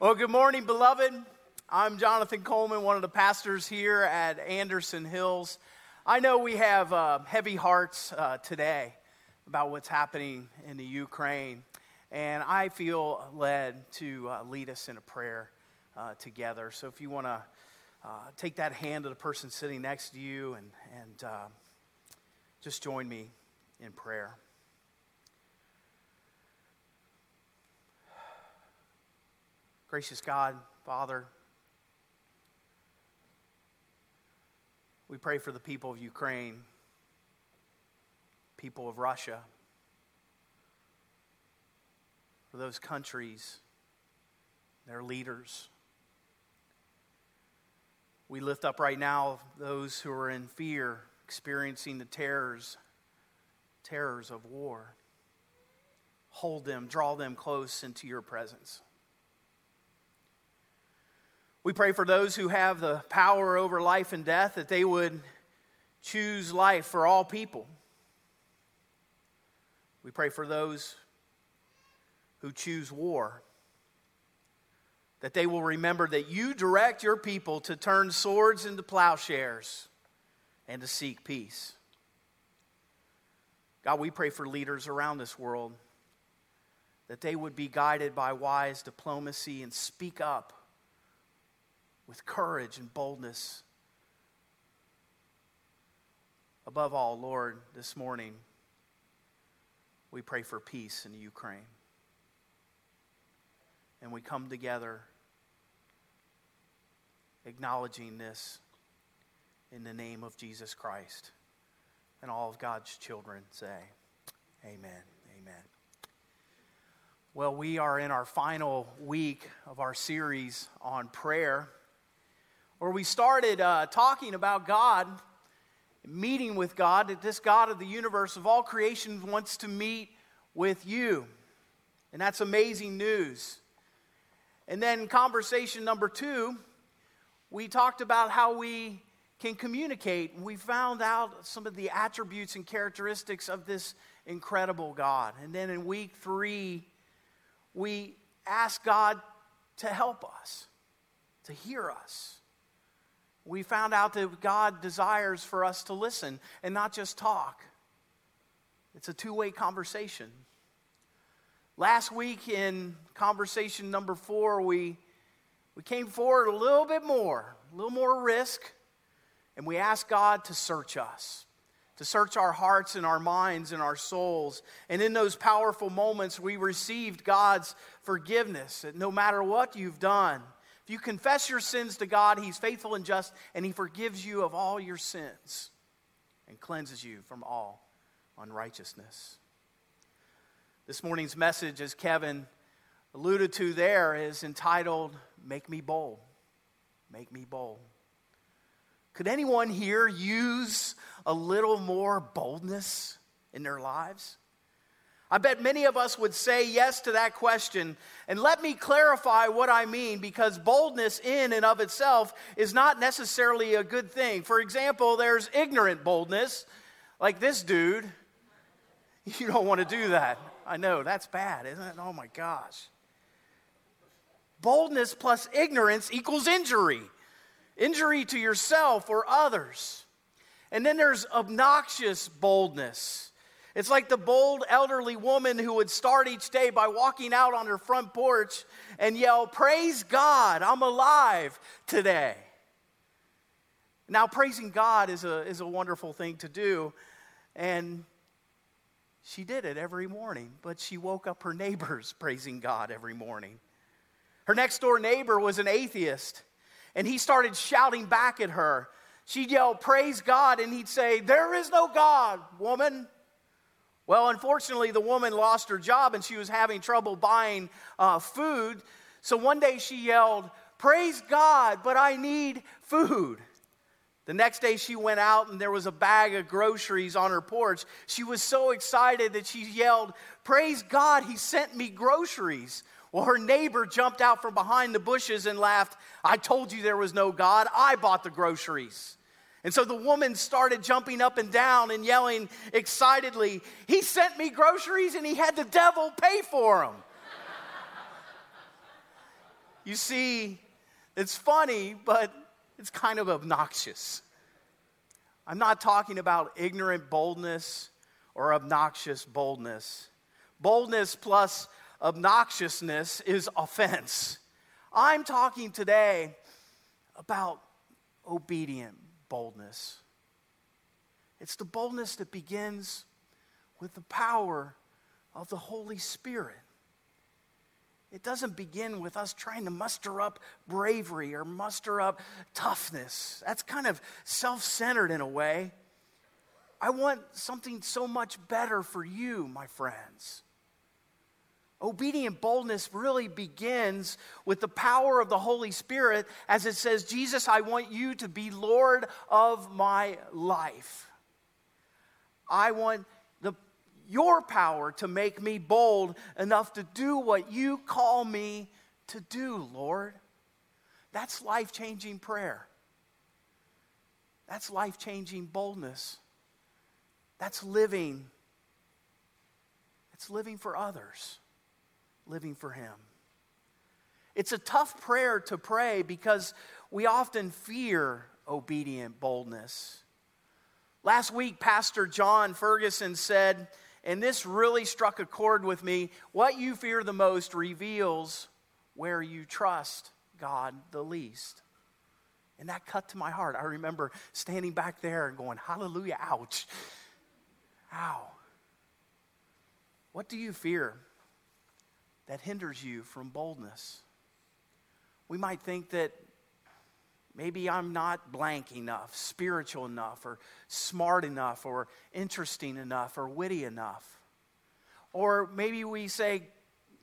Well, good morning, beloved. I'm Jonathan Coleman, one of the pastors here at Anderson Hills. I know we have uh, heavy hearts uh, today about what's happening in the Ukraine, and I feel led to uh, lead us in a prayer uh, together. So if you want to uh, take that hand of the person sitting next to you and, and uh, just join me in prayer. Gracious God, Father, we pray for the people of Ukraine, people of Russia, for those countries, their leaders. We lift up right now those who are in fear, experiencing the terrors, terrors of war. Hold them, draw them close into your presence. We pray for those who have the power over life and death that they would choose life for all people. We pray for those who choose war that they will remember that you direct your people to turn swords into plowshares and to seek peace. God, we pray for leaders around this world that they would be guided by wise diplomacy and speak up with courage and boldness. Above all, Lord, this morning, we pray for peace in Ukraine. And we come together acknowledging this in the name of Jesus Christ. And all of God's children say, Amen. Amen. Well, we are in our final week of our series on prayer where we started uh, talking about God, meeting with God, that this God of the universe, of all creation, wants to meet with you. And that's amazing news. And then, conversation number two, we talked about how we can communicate. We found out some of the attributes and characteristics of this incredible God. And then in week three, we asked God to help us, to hear us we found out that God desires for us to listen and not just talk. It's a two way conversation. Last week in conversation number four, we, we came forward a little bit more, a little more risk, and we asked God to search us, to search our hearts and our minds and our souls. And in those powerful moments, we received God's forgiveness that no matter what you've done, if you confess your sins to God, He's faithful and just, and He forgives you of all your sins and cleanses you from all unrighteousness. This morning's message, as Kevin alluded to there, is entitled Make Me Bold. Make Me Bold. Could anyone here use a little more boldness in their lives? I bet many of us would say yes to that question. And let me clarify what I mean because boldness in and of itself is not necessarily a good thing. For example, there's ignorant boldness, like this dude. You don't want to do that. I know, that's bad, isn't it? Oh my gosh. Boldness plus ignorance equals injury injury to yourself or others. And then there's obnoxious boldness. It's like the bold elderly woman who would start each day by walking out on her front porch and yell, Praise God, I'm alive today. Now, praising God is a, is a wonderful thing to do. And she did it every morning, but she woke up her neighbors praising God every morning. Her next door neighbor was an atheist, and he started shouting back at her. She'd yell, Praise God, and he'd say, There is no God, woman. Well, unfortunately, the woman lost her job and she was having trouble buying uh, food. So one day she yelled, Praise God, but I need food. The next day she went out and there was a bag of groceries on her porch. She was so excited that she yelled, Praise God, he sent me groceries. Well, her neighbor jumped out from behind the bushes and laughed, I told you there was no God. I bought the groceries. And so the woman started jumping up and down and yelling excitedly, He sent me groceries and he had the devil pay for them. you see, it's funny, but it's kind of obnoxious. I'm not talking about ignorant boldness or obnoxious boldness. Boldness plus obnoxiousness is offense. I'm talking today about obedient boldness. It's the boldness that begins with the power of the Holy Spirit. It doesn't begin with us trying to muster up bravery or muster up toughness. That's kind of self centered in a way. I want something so much better for you, my friends. Obedient boldness really begins with the power of the Holy Spirit as it says, Jesus, I want you to be Lord of my life. I want the, your power to make me bold enough to do what you call me to do, Lord. That's life changing prayer. That's life changing boldness. That's living. It's living for others, living for Him. It's a tough prayer to pray because we often fear obedient boldness. Last week, Pastor John Ferguson said, and this really struck a chord with me what you fear the most reveals where you trust God the least. And that cut to my heart. I remember standing back there and going, Hallelujah, ouch. Ow. What do you fear that hinders you from boldness? We might think that maybe I'm not blank enough, spiritual enough, or smart enough, or interesting enough, or witty enough. Or maybe we say,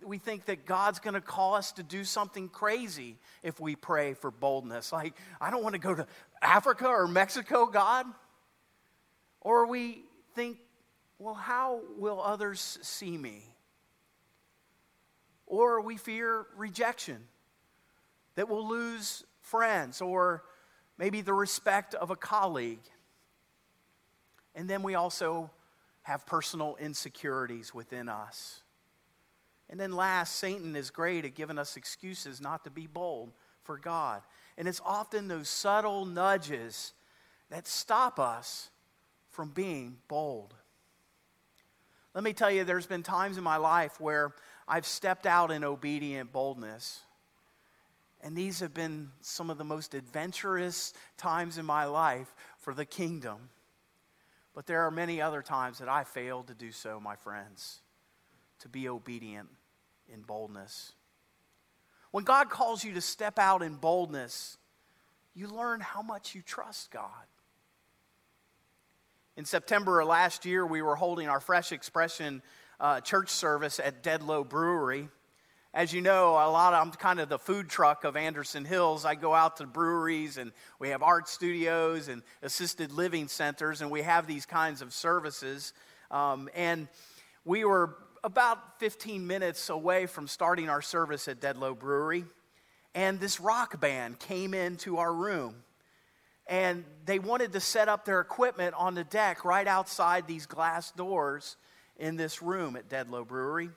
we think that God's going to call us to do something crazy if we pray for boldness. Like, I don't want to go to Africa or Mexico, God. Or we think well, how will others see me? Or we fear rejection, that we'll lose friends, or maybe the respect of a colleague. And then we also have personal insecurities within us. And then last, Satan is great at giving us excuses not to be bold for God. And it's often those subtle nudges that stop us from being bold. Let me tell you, there's been times in my life where I've stepped out in obedient boldness. And these have been some of the most adventurous times in my life for the kingdom. But there are many other times that I failed to do so, my friends, to be obedient in boldness. When God calls you to step out in boldness, you learn how much you trust God. In September of last year, we were holding our Fresh Expression uh, church service at Deadlow Brewery. As you know, a lot of, I'm kind of the food truck of Anderson Hills. I go out to breweries and we have art studios and assisted living centers, and we have these kinds of services. Um, and we were about 15 minutes away from starting our service at Deadlow Brewery, and this rock band came into our room and they wanted to set up their equipment on the deck right outside these glass doors in this room at Deadlow Brewery.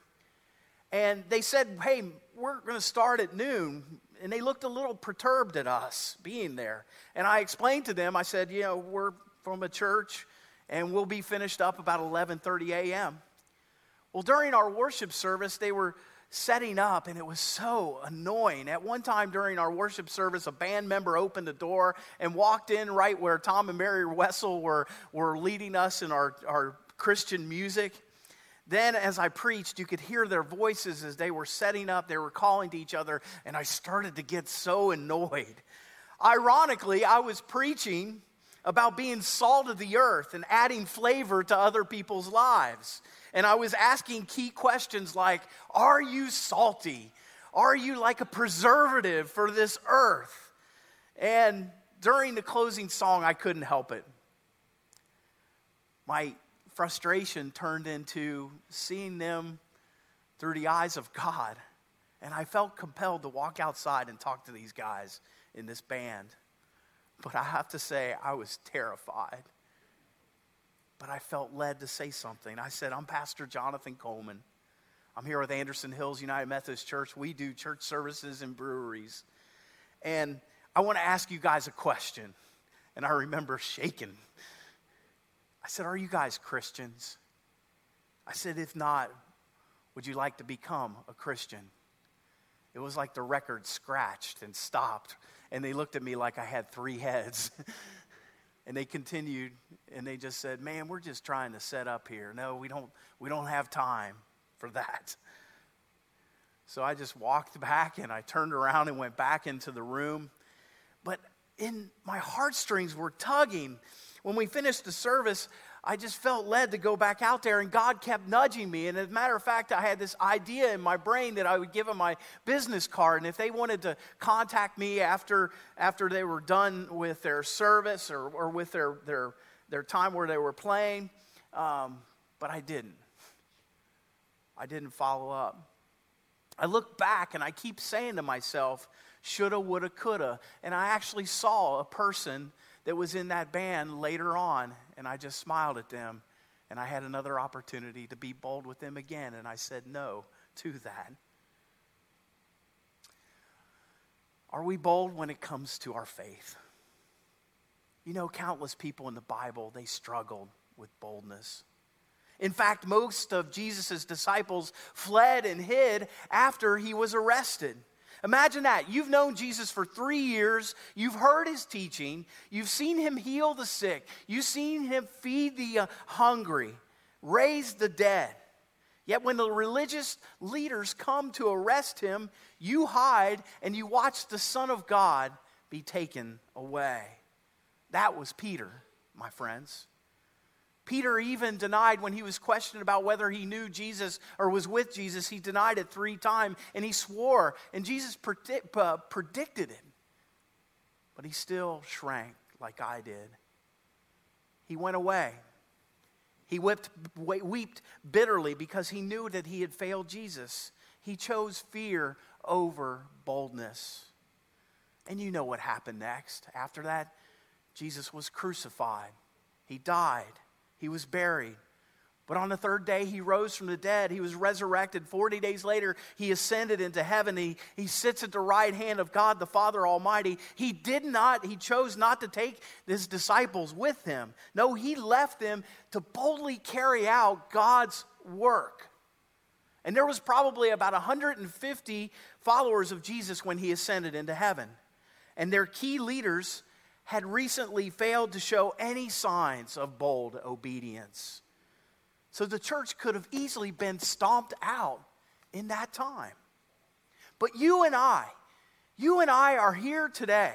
And they said, Hey, we're going to start at noon. And they looked a little perturbed at us being there. And I explained to them, I said, You know, we're from a church and we'll be finished up about 11:30 a.m. Well, during our worship service, they were setting up, and it was so annoying. At one time during our worship service, a band member opened the door and walked in right where Tom and Mary Wessel were, were leading us in our, our Christian music. Then, as I preached, you could hear their voices as they were setting up, they were calling to each other, and I started to get so annoyed. Ironically, I was preaching about being salt of the earth and adding flavor to other people's lives. And I was asking key questions like Are you salty? Are you like a preservative for this earth? And during the closing song, I couldn't help it. My frustration turned into seeing them through the eyes of God. And I felt compelled to walk outside and talk to these guys in this band. But I have to say, I was terrified but I felt led to say something. I said, I'm Pastor Jonathan Coleman. I'm here with Anderson Hills United Methodist Church. We do church services and breweries. And I want to ask you guys a question. And I remember shaking. I said, Are you guys Christians? I said, If not, would you like to become a Christian? It was like the record scratched and stopped. And they looked at me like I had three heads. and they continued and they just said, Man, we're just trying to set up here. No, we don't, we don't have time for that. So I just walked back and I turned around and went back into the room. But in my heartstrings were tugging. When we finished the service, I just felt led to go back out there, and God kept nudging me. And as a matter of fact, I had this idea in my brain that I would give them my business card, and if they wanted to contact me after, after they were done with their service or, or with their, their, their time where they were playing, um, but I didn't. I didn't follow up. I look back and I keep saying to myself, shoulda, woulda, coulda. And I actually saw a person that was in that band later on, and I just smiled at them. And I had another opportunity to be bold with them again, and I said no to that. Are we bold when it comes to our faith? You know, countless people in the Bible, they struggled with boldness. In fact, most of Jesus' disciples fled and hid after he was arrested. Imagine that. You've known Jesus for three years. You've heard his teaching. You've seen him heal the sick. You've seen him feed the uh, hungry, raise the dead. Yet when the religious leaders come to arrest him, you hide and you watch the Son of God be taken away. That was Peter, my friends. Peter even denied when he was questioned about whether he knew Jesus or was with Jesus. He denied it three times and he swore, and Jesus predict, uh, predicted it. But he still shrank like I did. He went away. He wept bitterly because he knew that he had failed Jesus. He chose fear over boldness. And you know what happened next. After that, Jesus was crucified, he died. He was buried. But on the third day, he rose from the dead. He was resurrected. 40 days later, he ascended into heaven. He, he sits at the right hand of God the Father Almighty. He did not, he chose not to take his disciples with him. No, he left them to boldly carry out God's work. And there was probably about 150 followers of Jesus when he ascended into heaven. And their key leaders had recently failed to show any signs of bold obedience. So the church could have easily been stomped out in that time. But you and I, you and I are here today,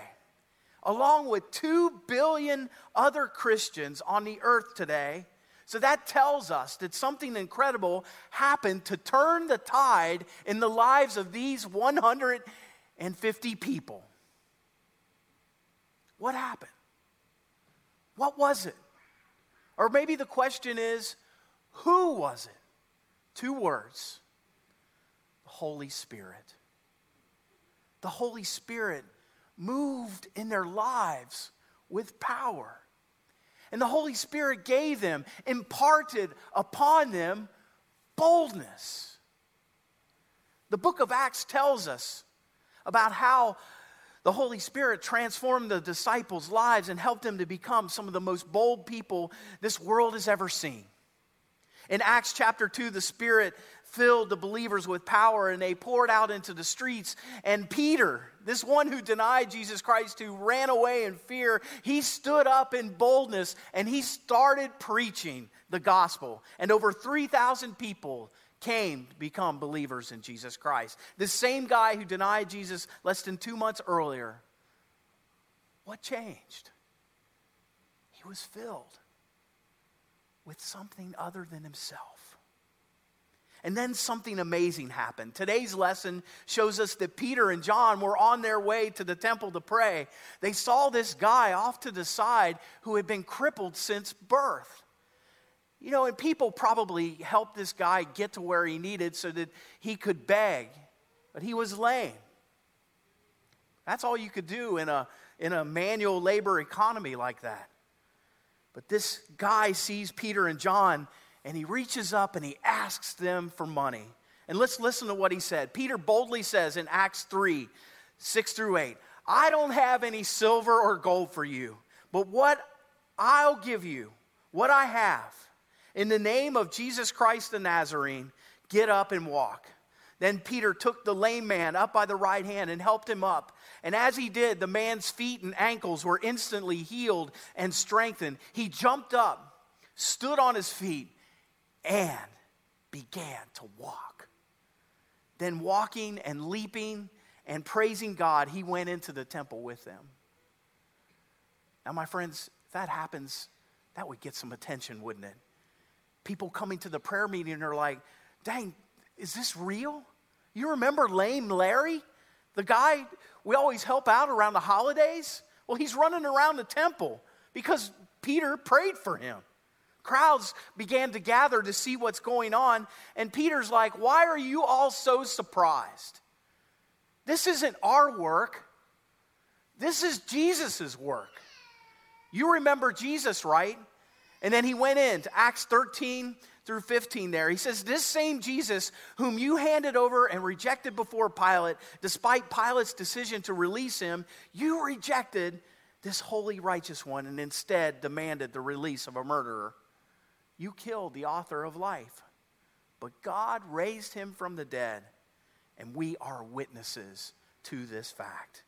along with two billion other Christians on the earth today. So that tells us that something incredible happened to turn the tide in the lives of these 150 people. What happened? What was it? Or maybe the question is, who was it? Two words the Holy Spirit. The Holy Spirit moved in their lives with power. And the Holy Spirit gave them, imparted upon them boldness. The book of Acts tells us about how the Holy Spirit transformed the disciples' lives and helped them to become some of the most bold people this world has ever seen. In Acts chapter 2, the Spirit filled the believers with power and they poured out into the streets. And Peter, this one who denied Jesus Christ, who ran away in fear, he stood up in boldness and he started preaching the gospel. And over 3,000 people came to become believers in Jesus Christ. The same guy who denied Jesus less than two months earlier. What changed? He was filled with something other than himself. And then something amazing happened. Today's lesson shows us that Peter and John were on their way to the temple to pray. They saw this guy off to the side who had been crippled since birth. You know, and people probably helped this guy get to where he needed so that he could beg, but he was lame. That's all you could do in a, in a manual labor economy like that. But this guy sees Peter and John and he reaches up and he asks them for money. And let's listen to what he said. Peter boldly says in Acts 3 6 through 8, I don't have any silver or gold for you, but what I'll give you, what I have, in the name of Jesus Christ the Nazarene, get up and walk. Then Peter took the lame man up by the right hand and helped him up. And as he did, the man's feet and ankles were instantly healed and strengthened. He jumped up, stood on his feet, and began to walk. Then, walking and leaping and praising God, he went into the temple with them. Now, my friends, if that happens, that would get some attention, wouldn't it? People coming to the prayer meeting and are like, dang, is this real? You remember lame Larry? The guy we always help out around the holidays? Well, he's running around the temple because Peter prayed for him. Crowds began to gather to see what's going on, and Peter's like, Why are you all so surprised? This isn't our work, this is Jesus' work. You remember Jesus, right? And then he went into Acts 13 through 15 there. He says, This same Jesus, whom you handed over and rejected before Pilate, despite Pilate's decision to release him, you rejected this holy, righteous one and instead demanded the release of a murderer. You killed the author of life, but God raised him from the dead, and we are witnesses to this fact.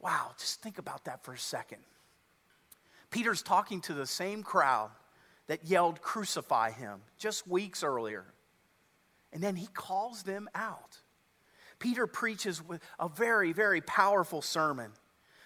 Wow, just think about that for a second. Peter's talking to the same crowd that yelled, Crucify him, just weeks earlier. And then he calls them out. Peter preaches a very, very powerful sermon.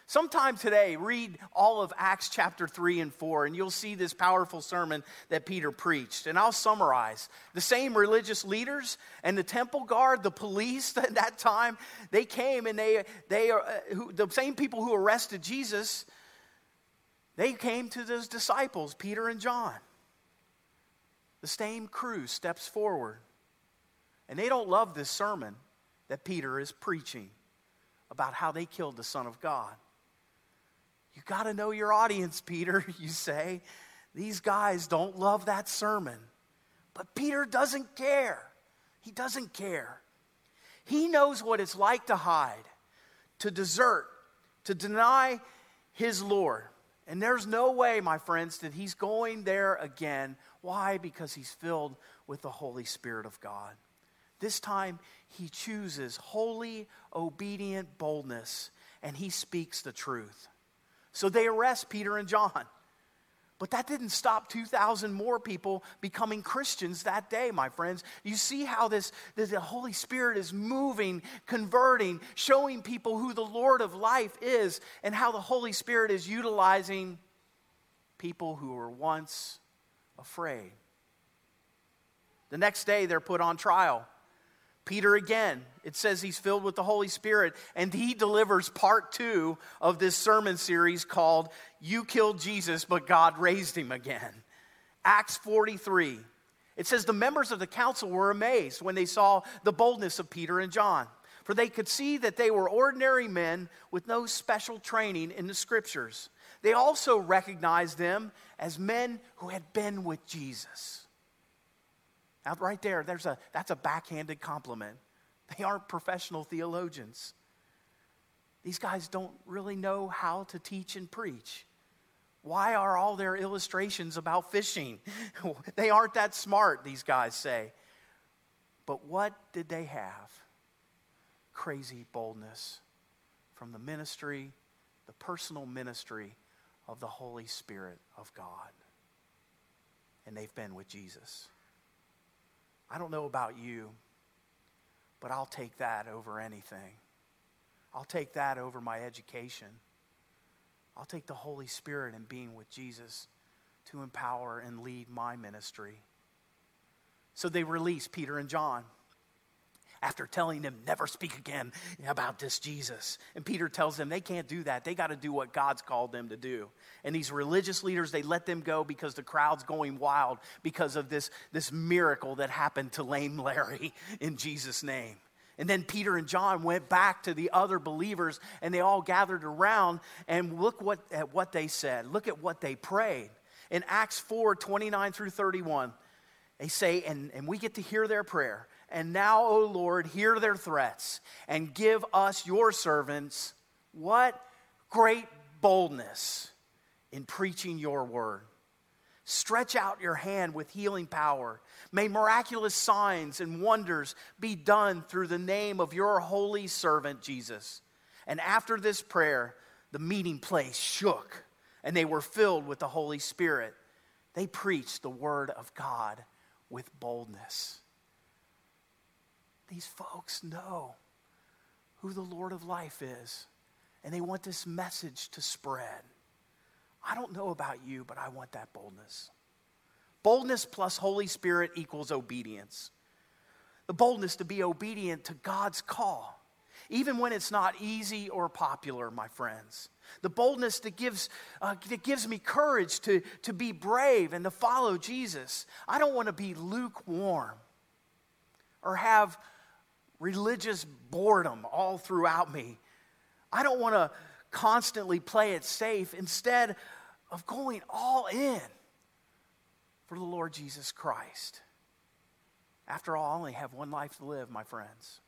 Sometime today, read all of Acts chapter 3 and 4, and you'll see this powerful sermon that Peter preached. And I'll summarize. The same religious leaders and the temple guard, the police at that time, they came and they, they are, uh, the same people who arrested Jesus, they came to those disciples, Peter and John the same crew steps forward. And they don't love this sermon that Peter is preaching about how they killed the Son of God. You got to know your audience, Peter, you say. These guys don't love that sermon. But Peter doesn't care. He doesn't care. He knows what it's like to hide, to desert, to deny his Lord. And there's no way, my friends, that he's going there again why? Because he's filled with the Holy Spirit of God. This time, he chooses holy, obedient boldness, and he speaks the truth. So they arrest Peter and John. But that didn't stop 2,000 more people becoming Christians that day, my friends. You see how this, the Holy Spirit is moving, converting, showing people who the Lord of life is, and how the Holy Spirit is utilizing people who were once afraid. The next day, they're put on trial. Peter again, it says he's filled with the Holy Spirit, and he delivers part two of this sermon series called You Killed Jesus, but God Raised Him Again. Acts 43. It says the members of the council were amazed when they saw the boldness of Peter and John, for they could see that they were ordinary men with no special training in the scriptures. They also recognized them as men who had been with Jesus. Now, right there, there's a, that's a backhanded compliment. They aren't professional theologians. These guys don't really know how to teach and preach. Why are all their illustrations about fishing? they aren't that smart, these guys say. But what did they have? Crazy boldness from the ministry, the personal ministry of the Holy Spirit of God. And they've been with Jesus. I don't know about you, but I'll take that over anything. I'll take that over my education. I'll take the Holy Spirit and being with Jesus to empower and lead my ministry. So they release Peter and John after telling them, never speak again about this Jesus. And Peter tells them they can't do that. They got to do what God's called them to do. And these religious leaders, they let them go because the crowd's going wild because of this, this miracle that happened to lame Larry in Jesus' name. And then Peter and John went back to the other believers and they all gathered around and look what, at what they said. Look at what they prayed. In Acts 4 29 through 31, They say, and, and we get to hear their prayer. And now, O Lord, hear their threats and give us, your servants, what great boldness in preaching your word. Stretch out your hand with healing power. May miraculous signs and wonders be done through the name of your holy servant Jesus. And after this prayer, the meeting place shook and they were filled with the Holy Spirit. They preached the word of God with boldness. These folks know who the Lord of life is, and they want this message to spread. I don't know about you, but I want that boldness. Boldness plus Holy Spirit equals obedience. The boldness to be obedient to God's call, even when it's not easy or popular, my friends. The boldness that gives, uh, that gives me courage to, to be brave and to follow Jesus. I don't want to be lukewarm or have religious boredom all throughout me. I don't want to constantly play it safe instead of going all in for the Lord Jesus Christ. After all, I only have one life to live, my friends.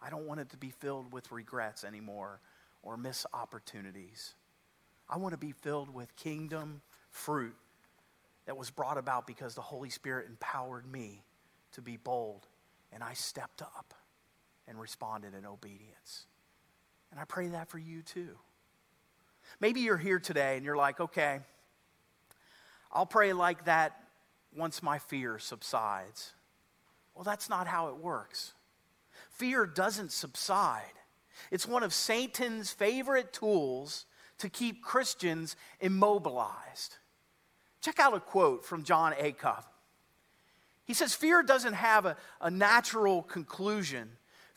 I don't want it to be filled with regrets anymore or miss opportunities. I want to be filled with kingdom fruit that was brought about because the Holy Spirit empowered me to be bold, and I stepped up and responded in obedience. And I pray that for you too. Maybe you're here today and you're like, okay, I'll pray like that once my fear subsides. Well, that's not how it works. Fear doesn't subside, it's one of Satan's favorite tools to keep Christians immobilized. Check out a quote from Jon Acuff. He says, Fear doesn't have a, a natural conclusion.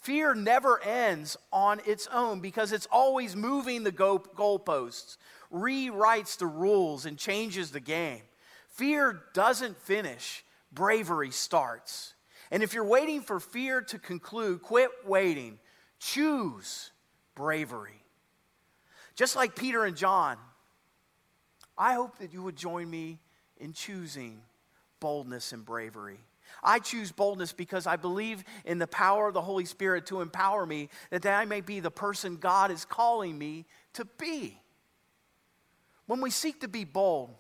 Fear never ends on its own because it's always moving the goalposts, rewrites the rules, and changes the game. Fear doesn't finish, bravery starts. And if you're waiting for fear to conclude, quit waiting. Choose bravery. Just like Peter and John, I hope that you would join me in choosing boldness and bravery. I choose boldness because I believe in the power of the Holy Spirit to empower me that I may be the person God is calling me to be. When we seek to be bold,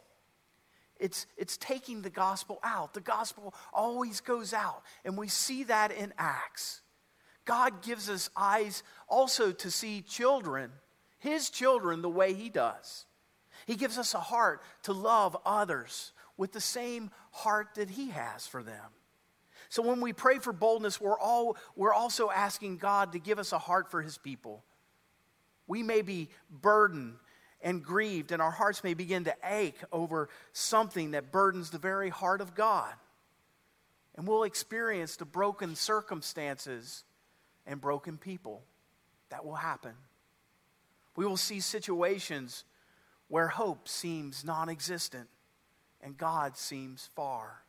it's, it's taking the gospel out. The gospel always goes out, and we see that in Acts. God gives us eyes also to see children, His children, the way He does. He gives us a heart to love others with the same heart that He has for them. So when we pray for boldness, we're, all, we're also asking God to give us a heart for His people. We may be burdened and grieved, and our hearts may begin to ache over something that burdens the very heart of God. And we'll experience the broken circumstances and broken people. That will happen. We will see situations where hope seems non existent and God seems far.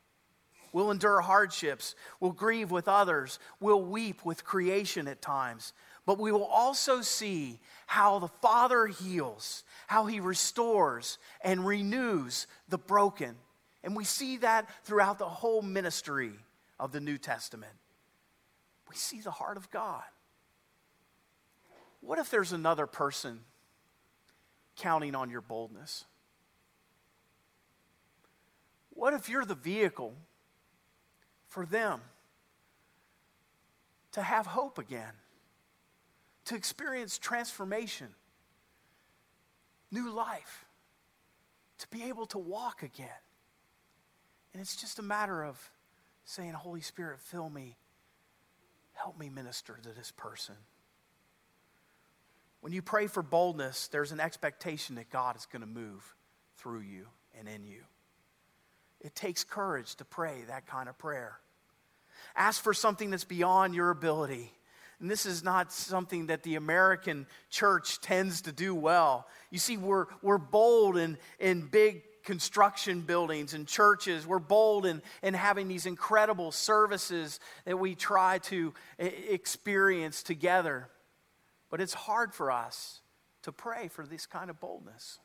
We'll endure hardships. We'll grieve with others. We'll weep with creation at times. But we will also see how the Father heals, how He restores and renews the broken. And we see that throughout the whole ministry of the New Testament. We see the heart of God. What if there's another person counting on your boldness? What if you're the vehicle for them to have hope again, to experience transformation, new life, to be able to walk again. And it's just a matter of saying, Holy Spirit, fill me, help me minister to this person. When you pray for boldness, there's an expectation that God is going to move through you and in you. It takes courage to pray that kind of prayer. Ask for something that's beyond your ability. And this is not something that the American church tends to do well. You see, we're, we're bold in, in big construction buildings and churches. We're bold in, in having these incredible services that we try to experience together. But it's hard for us to pray for this kind of boldness.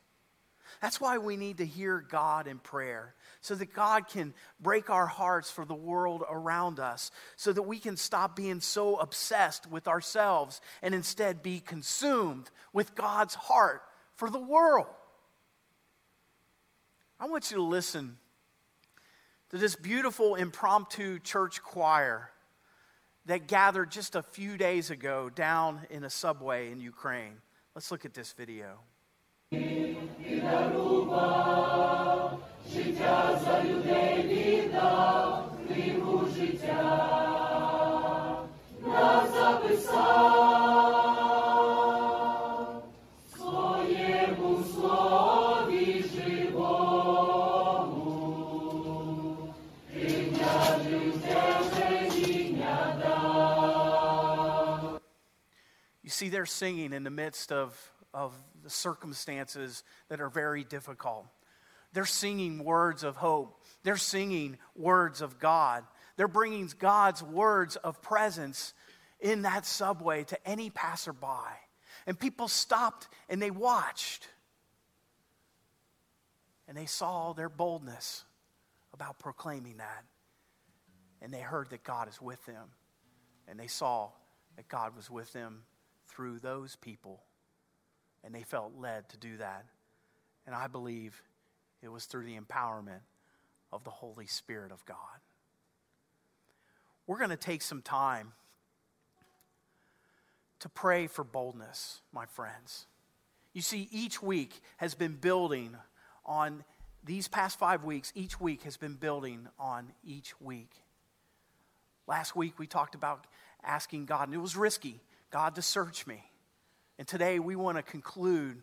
That's why we need to hear God in prayer, so that God can break our hearts for the world around us, so that we can stop being so obsessed with ourselves and instead be consumed with God's heart for the world. I want you to listen to this beautiful impromptu church choir that gathered just a few days ago down in a subway in Ukraine. Let's look at this video. You see, they're singing in the midst of, of the circumstances that are very difficult. They're singing words of hope. They're singing words of God. They're bringing God's words of presence in that subway to any passerby. And people stopped and they watched. And they saw their boldness about proclaiming that. And they heard that God is with them. And they saw that God was with them through those people. And they felt led to do that. And I believe it was through the empowerment of the Holy Spirit of God. We're going to take some time to pray for boldness, my friends. You see, each week has been building on these past five weeks, each week has been building on each week. Last week we talked about asking God, and it was risky. God to search me. And today we want to conclude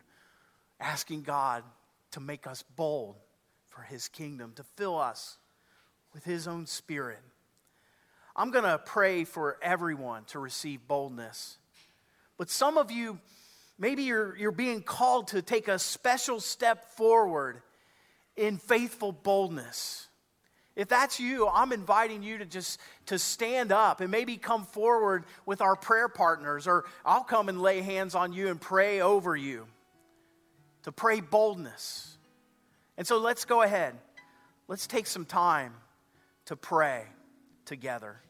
asking God to make us bold for his kingdom, to fill us with his own spirit. I'm going to pray for everyone to receive boldness. But some of you, maybe you're, you're being called to take a special step forward in faithful boldness. If that's you, I'm inviting you to just to stand up and maybe come forward with our prayer partners or I'll come and lay hands on you and pray over you. To pray boldness. And so let's go ahead. Let's take some time to pray together.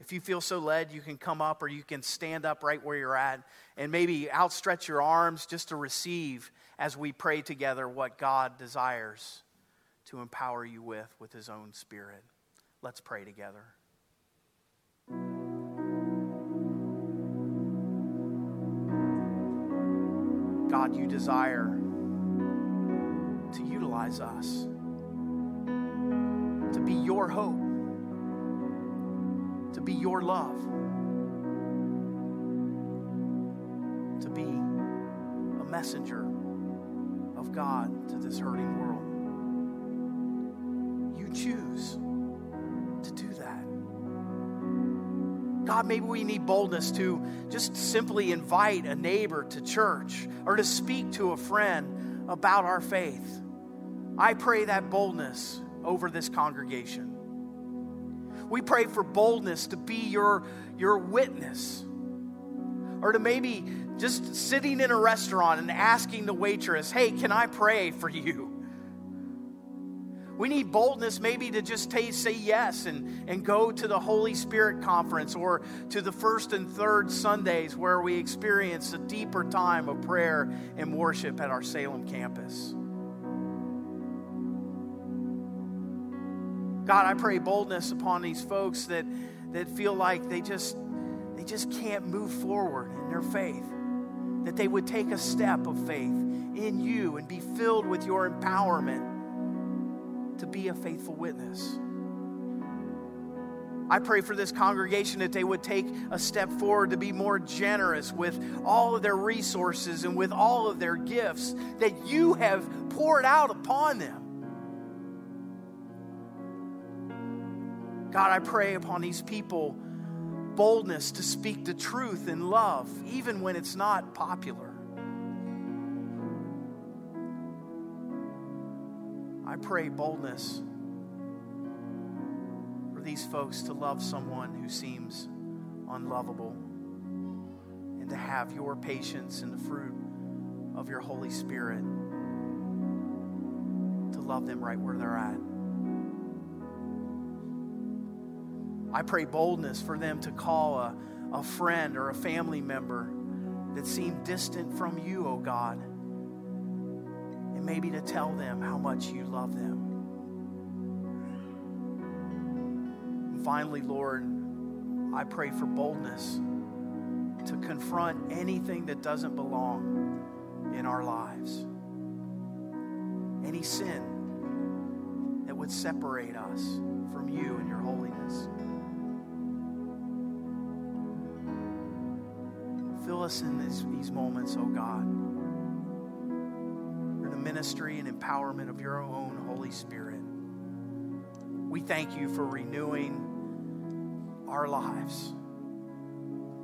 If you feel so led, you can come up or you can stand up right where you're at and maybe outstretch your arms just to receive as we pray together what God desires to empower you with with his own spirit. Let's pray together. God, you desire to utilize us, to be your hope, to be your love, to be a messenger of God to this hurting world choose to do that. God, maybe we need boldness to just simply invite a neighbor to church or to speak to a friend about our faith. I pray that boldness over this congregation. We pray for boldness to be your, your witness. Or to maybe just sitting in a restaurant and asking the waitress, hey, can I pray for you? We need boldness maybe to just say yes and, and go to the Holy Spirit conference or to the first and third Sundays where we experience a deeper time of prayer and worship at our Salem campus. God, I pray boldness upon these folks that, that feel like they just, they just can't move forward in their faith. That they would take a step of faith in you and be filled with your empowerment to be a faithful witness. I pray for this congregation that they would take a step forward to be more generous with all of their resources and with all of their gifts that you have poured out upon them. God, I pray upon these people boldness to speak the truth in love, even when it's not popular. I pray boldness for these folks to love someone who seems unlovable and to have your patience and the fruit of your Holy Spirit to love them right where they're at. I pray boldness for them to call a, a friend or a family member that seemed distant from you, O oh God, and maybe to tell them how much you love them. And finally, Lord, I pray for boldness to confront anything that doesn't belong in our lives, any sin that would separate us from you and your holiness. Fill us in these, these moments, oh God, ministry and empowerment of your own Holy Spirit. We thank you for renewing our lives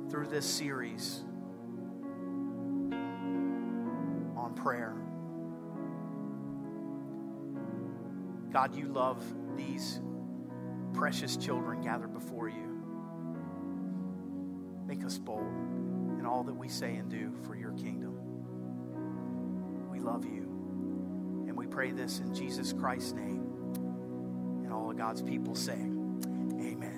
through this series on prayer. God, you love these precious children gathered before you. Make us bold in all that we say and do for your kingdom. We love you. Pray this in Jesus Christ's name. And all of God's people say, Amen.